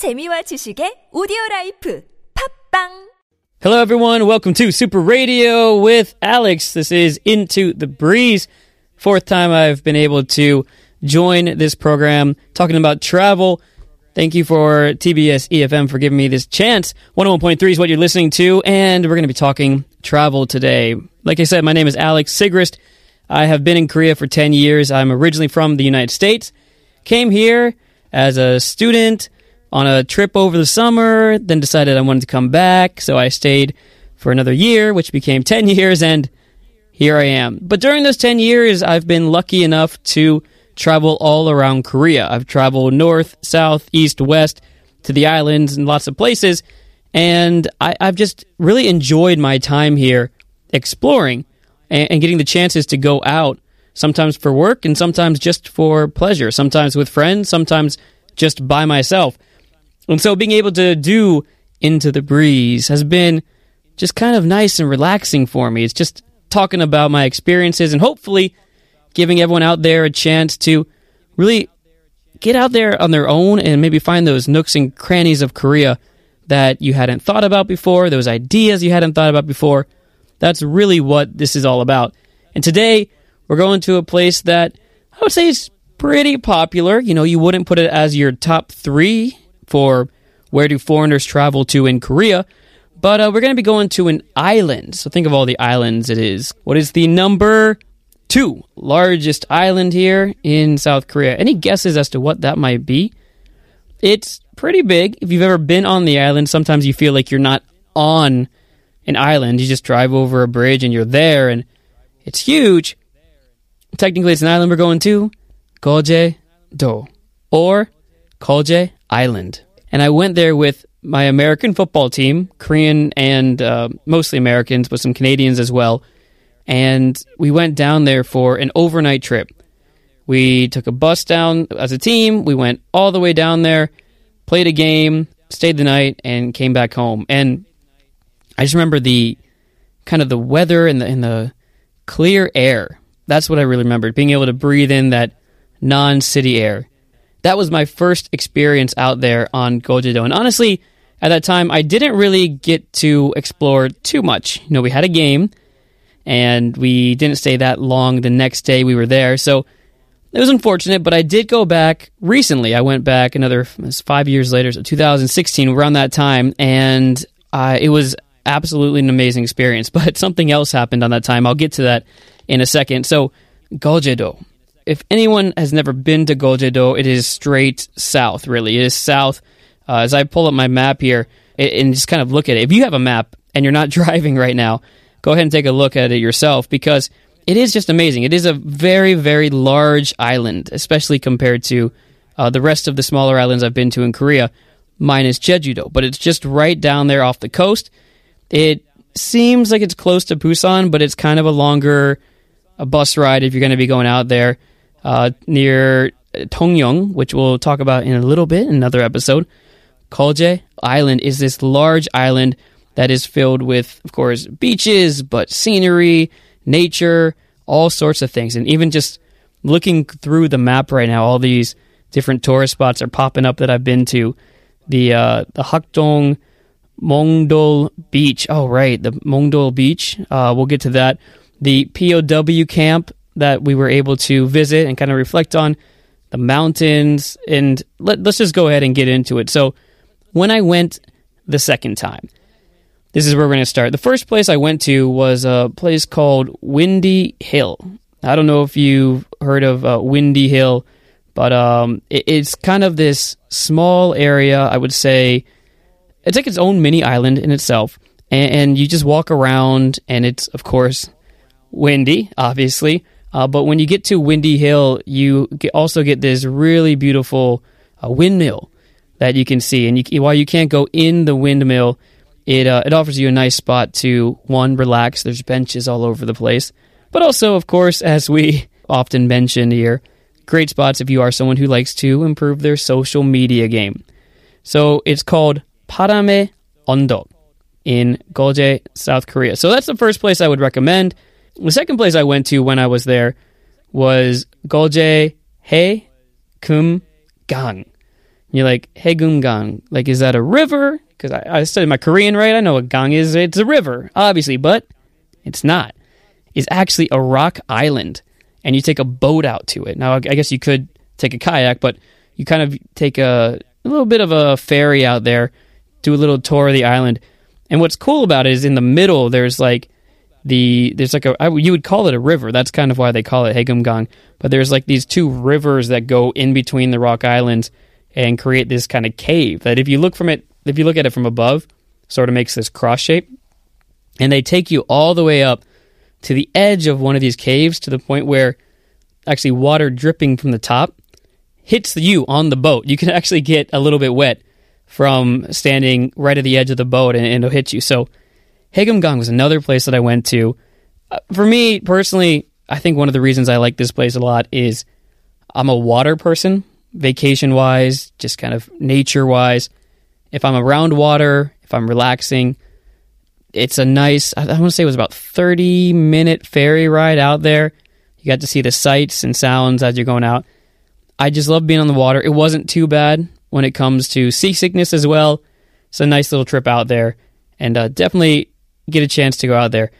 재미와 지식의 오디오 라이프 팝빵 Hello, everyone. Welcome to Super Radio with Alex. This is Into the Breeze. Fourth time I've been able to join this program talking about travel. Thank you for TBS EFM for giving me this chance. 101.3 is what you're listening to, and we're going to be talking travel today. Like I said, my name is Alex Sigrist. I have been in Korea for 10 years. I'm originally from the United States. Came here as a student on a trip over the summer, then decided I wanted to come back, so I stayed for another year, which became 10 years, and here I am. But during those 10 years, I've been lucky enough to travel all around Korea. I've traveled north, south, east, west, to the islands and lots of places, and I, have just really enjoyed my time here exploring and, and getting the chances to go out, sometimes for work and sometimes just for pleasure, sometimes with friends, sometimes just by myself. And so being able to do Into the Breeze has been just kind of nice and relaxing for me. It's just talking about my experiences and hopefully giving everyone out there a chance to really get out there on their own and maybe find those nooks and crannies of Korea that you hadn't thought about before, those ideas you hadn't thought about before. That's really what this is all about. And today, we're going to a place that I would say is pretty popular. You know, you wouldn't put it as your top three for where do foreigners travel to in Korea. But uh, we're going to be going to an island. So think of all the islands it is. What is the number two largest island here in South Korea? Any guesses as to what that might be? It's pretty big. If you've ever been on the island, sometimes you feel like you're not on an island. You just drive over a bridge and you're there, and it's huge. Technically, it's an island we're going to, Geoje-do, or Geoje Island. And I went there with my American football team, Korean and uh, mostly Americans, but some Canadians as well. And we went down there for an overnight trip. We took a bus down as a team. We went all the way down there, played a game, stayed the night, and came back home. And I just remember the kind of the weather and the, and the clear air. That's what I really remembered. Being able to breathe in that non city air that was my first experience out there on Geoje-do. And honestly, at that time, I didn't really get to explore too much. You know, we had a game, and we didn't stay that long the next day we were there. So it was unfortunate, but I did go back recently. I went back another five years later, so 2016, around that time, and uh, it was absolutely an amazing experience. But something else happened on that time. I'll get to that in a second. So, Geoje-do if anyone has never been to Geoje-do, it is straight south, really. It is south. Uh, as I pull up my map here and just kind of look at it, if you have a map and you're not driving right now, go ahead and take a look at it yourself because it is just amazing. It is a very, very large island, especially compared to uh, the rest of the smaller islands I've been to in Korea, minus Jeju-do. But it's just right down there off the coast. It seems like it's close to Busan, but it's kind of a longer a bus ride if you're going to be going out there uh, near Tongyong, which we'll talk about in a little bit in another episode. Geoje Island is this large island that is filled with, of course, beaches, but scenery, nature, all sorts of things. And even just looking through the map right now, all these different tourist spots are popping up that I've been to. The uh, the Hakdong Mongdol Beach. Oh, right, the Mongdol Beach. Uh, we'll get to that. The POW camp that we were able to visit and kind of reflect on the mountains. And let, us just go ahead and get into it. So, when I went the second time, this is where we're going to start. The first place I went to was a place called Windy Hill. I don't know if you've heard of uh, Windy Hill, but um, it, it's kind of this small area. I would say it's like its own mini island in itself, and, and you just walk around, and it's of course windy, obviously. Uh, but when you get to Windy Hill, you also get this really beautiful uh, windmill that you can see. And you, while you can't go in the windmill, it uh, it offers you a nice spot to one relax. There's benches all over the place, but also, of course, as we often mention here, great spots if you are someone who likes to improve their social media game. So it's called Parame Ondo in Geoje, South Korea. So that's the first place I would recommend. The second place I went to when I was there was Geoje He Kum Gang. you're like, Haegumgang, like, is that a river? Because I, I studied my Korean, right? I know what gang is. It's a river, obviously, but it's not. It's actually a rock island, and you take a boat out to it. Now, I guess you could take a kayak, but you kind of take a, a little bit of a ferry out there, do a little tour of the island. And what's cool about it is in the middle, there's like the there's like a I, you would call it a river. That's kind of why they call it Haegumgang. But there's like these two rivers that go in between the rock islands and create this kind of cave that if you look from it if you look at it from above sort of makes this cross shape and they take you all the way up to the edge of one of these caves to the point where actually water dripping from the top hits you on the boat you can actually get a little bit wet from standing right at the edge of the boat and, and it'll hit you so Haegumgang was another place that I went to. Uh, for me personally, I think one of the reasons I like this place a lot is I'm a water person vacation wise, just kind of nature wise. If I'm around water, if I'm relaxing, it's a nice, I want to say it was about 30 minute ferry ride out there. You got to see the sights and sounds as you're going out. I just love being on the water. It wasn't too bad when it comes to seasickness as well. It's a nice little trip out there and uh, definitely get a chance to go out there.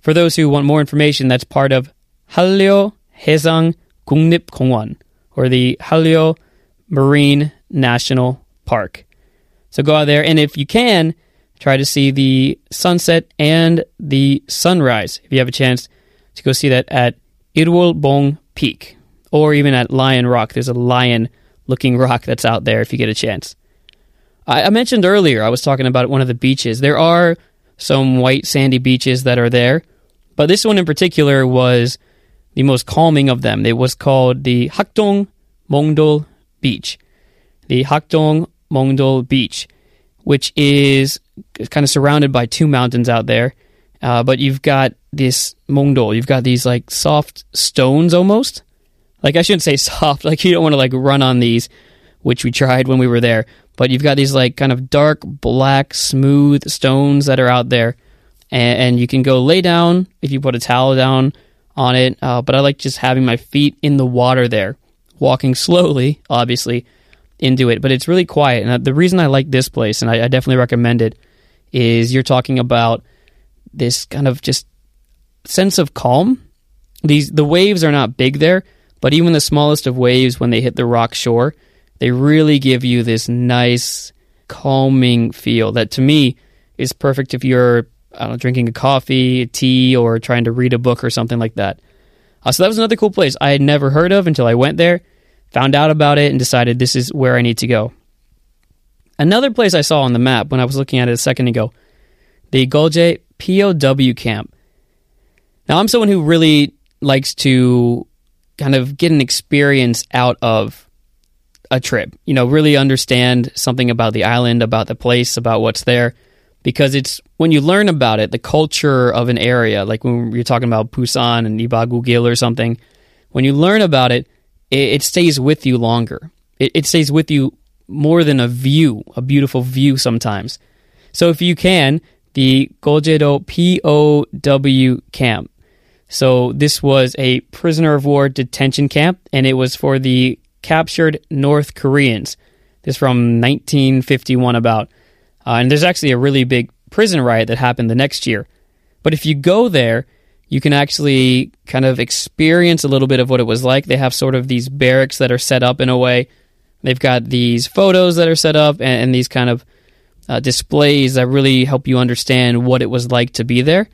For those who want more information, that's part of Hallyo Haesang Gungnip Kongwan or the Hallyo Marine National Park. So go out there, and if you can, try to see the sunset and the sunrise if you have a chance to go see that at Irwolbong Peak or even at Lion Rock. There's a lion looking rock that's out there if you get a chance. I mentioned earlier, I was talking about one of the beaches. There are some white sandy beaches that are there, but this one in particular was the most calming of them. It was called the Hakdong Mongdol Beach, the Hakdong Mongdol Beach, which is kind of surrounded by two mountains out there. Uh, but you've got this Mongdol, you've got these like soft stones almost. Like I shouldn't say soft, like you don't want to like run on these, which we tried when we were there. But you've got these like kind of dark, black, smooth stones that are out there, and, and you can go lay down if you put a towel down on it. Uh, but I like just having my feet in the water there, walking slowly, obviously, into it. But it's really quiet. And the reason I like this place, and I, I definitely recommend it, is you're talking about this kind of just sense of calm. These the waves are not big there, but even the smallest of waves when they hit the rock shore, they really give you this nice calming feel that to me is perfect if you're know, drinking a coffee, a tea, or trying to read a book or something like that. Uh, so that was another cool place I had never heard of until I went there, found out about it, and decided this is where I need to go. Another place I saw on the map when I was looking at it a second ago, the Geoje POW camp. Now, I'm someone who really likes to kind of get an experience out of a trip. You know, really understand something about the island, about the place, about what's there because it's when you learn about it, the culture of an area, like when you're talking about Busan and Ibagugil or something, when you learn about it, it, it stays with you longer. It, it, stays with you more than a view, a beautiful view sometimes. So if you can, the Geojedo POW camp. So this was a prisoner of war detention camp, and it was for the captured North Koreans. This from 1951 about. Uh, and there's actually a really big prison riot that happened the next year. But if you go there, you can actually kind of experience a little bit of what it was like. They have sort of these barracks that are set up in a way. They've got these photos that are set up and, and these kind of uh, displays that really help you understand what it was like to be there.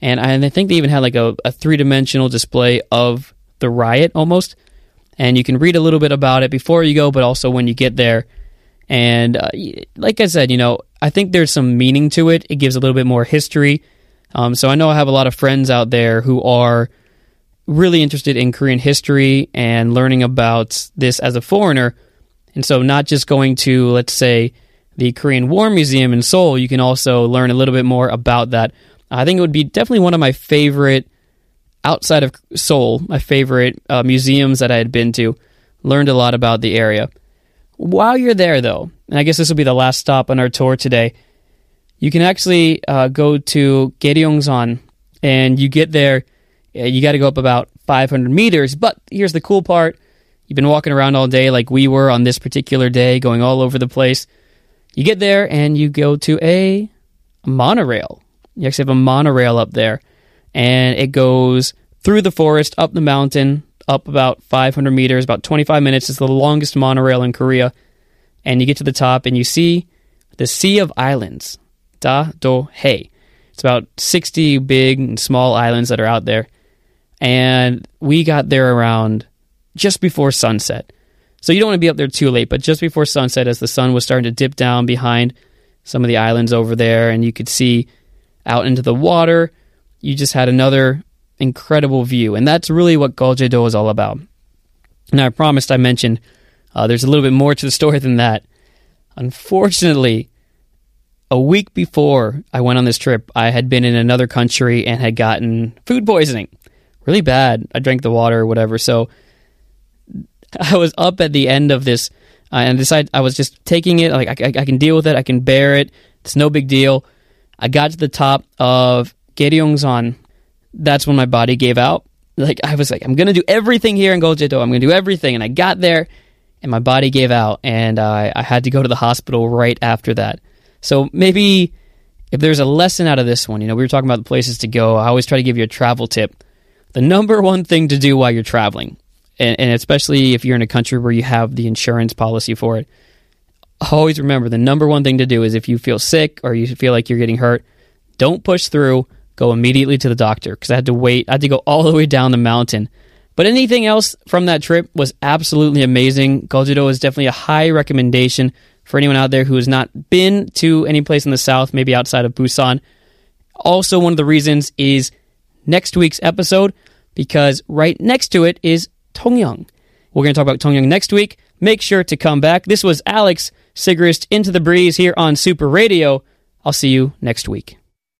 And I, and I think they even had like a, a three dimensional display of the riot almost. And you can read a little bit about it before you go, but also when you get there and uh, like I said, you know, I think there's some meaning to it. It gives a little bit more history. Um, so I know I have a lot of friends out there who are really interested in Korean history and learning about this as a foreigner. And so, not just going to, let's say, the Korean War Museum in Seoul, you can also learn a little bit more about that. I think it would be definitely one of my favorite, outside of Seoul, my favorite uh, museums that I had been to. Learned a lot about the area. While you're there, though, and I guess this will be the last stop on our tour today, you can actually uh, go to Gyeryongsan, and you get there. You got to go up about 500 meters, but here's the cool part: You've been walking around all day like we were on this particular day, going all over the place. You get there and you go to a monorail. You actually have a monorail up there, and it goes through the forest, up the mountain, up about 500 meters, about 25 minutes. It's the longest monorail in Korea. And you get to the top and you see the Sea of Islands, Da Do Hae. It's about 60 big and small islands that are out there. And we got there around just before sunset. So you don't want to be up there too late, but just before sunset, as the sun was starting to dip down behind some of the islands over there, and you could see out into the water, you just had another incredible view. And that's really what Geojedo is all about. Now, I promised I mentioned uh, there's a little bit more to the story than that. Unfortunately, a week before I went on this trip, I had been in another country and had gotten food poisoning. Really bad. I drank the water or whatever. So I was up at the end of this uh, and decided I was just taking it. Like I, I, I, can deal with it. I can bear it. It's no big deal. I got to the top of Gyeryongsan. That's when my body gave out. Like I was like, I'm gonna do everything here in Geojedo. I'm gonna do everything, and I got there, and my body gave out, and uh, I had to go to the hospital right after that. So maybe if there's a lesson out of this one, you know, we were talking about the places to go. I always try to give you a travel tip. The number one thing to do while you're traveling and, and especially if you're in a country where you have the insurance policy for it, always remember the number one thing to do is if you feel sick or you feel like you're getting hurt, don't push through. Go immediately to the doctor because I had to wait. I had to go all the way down the mountain. But anything else from that trip was absolutely amazing. Geojedo is definitely a high recommendation for anyone out there who has not been to any place in the south, maybe outside of Busan. Also, one of the reasons is next week's episode because right next to it is Tongyeong. We're going to talk about Tongyeong next week. Make sure to come back. This was Alex Sigrist Into the Breeze here on Super Radio. I'll see you next week.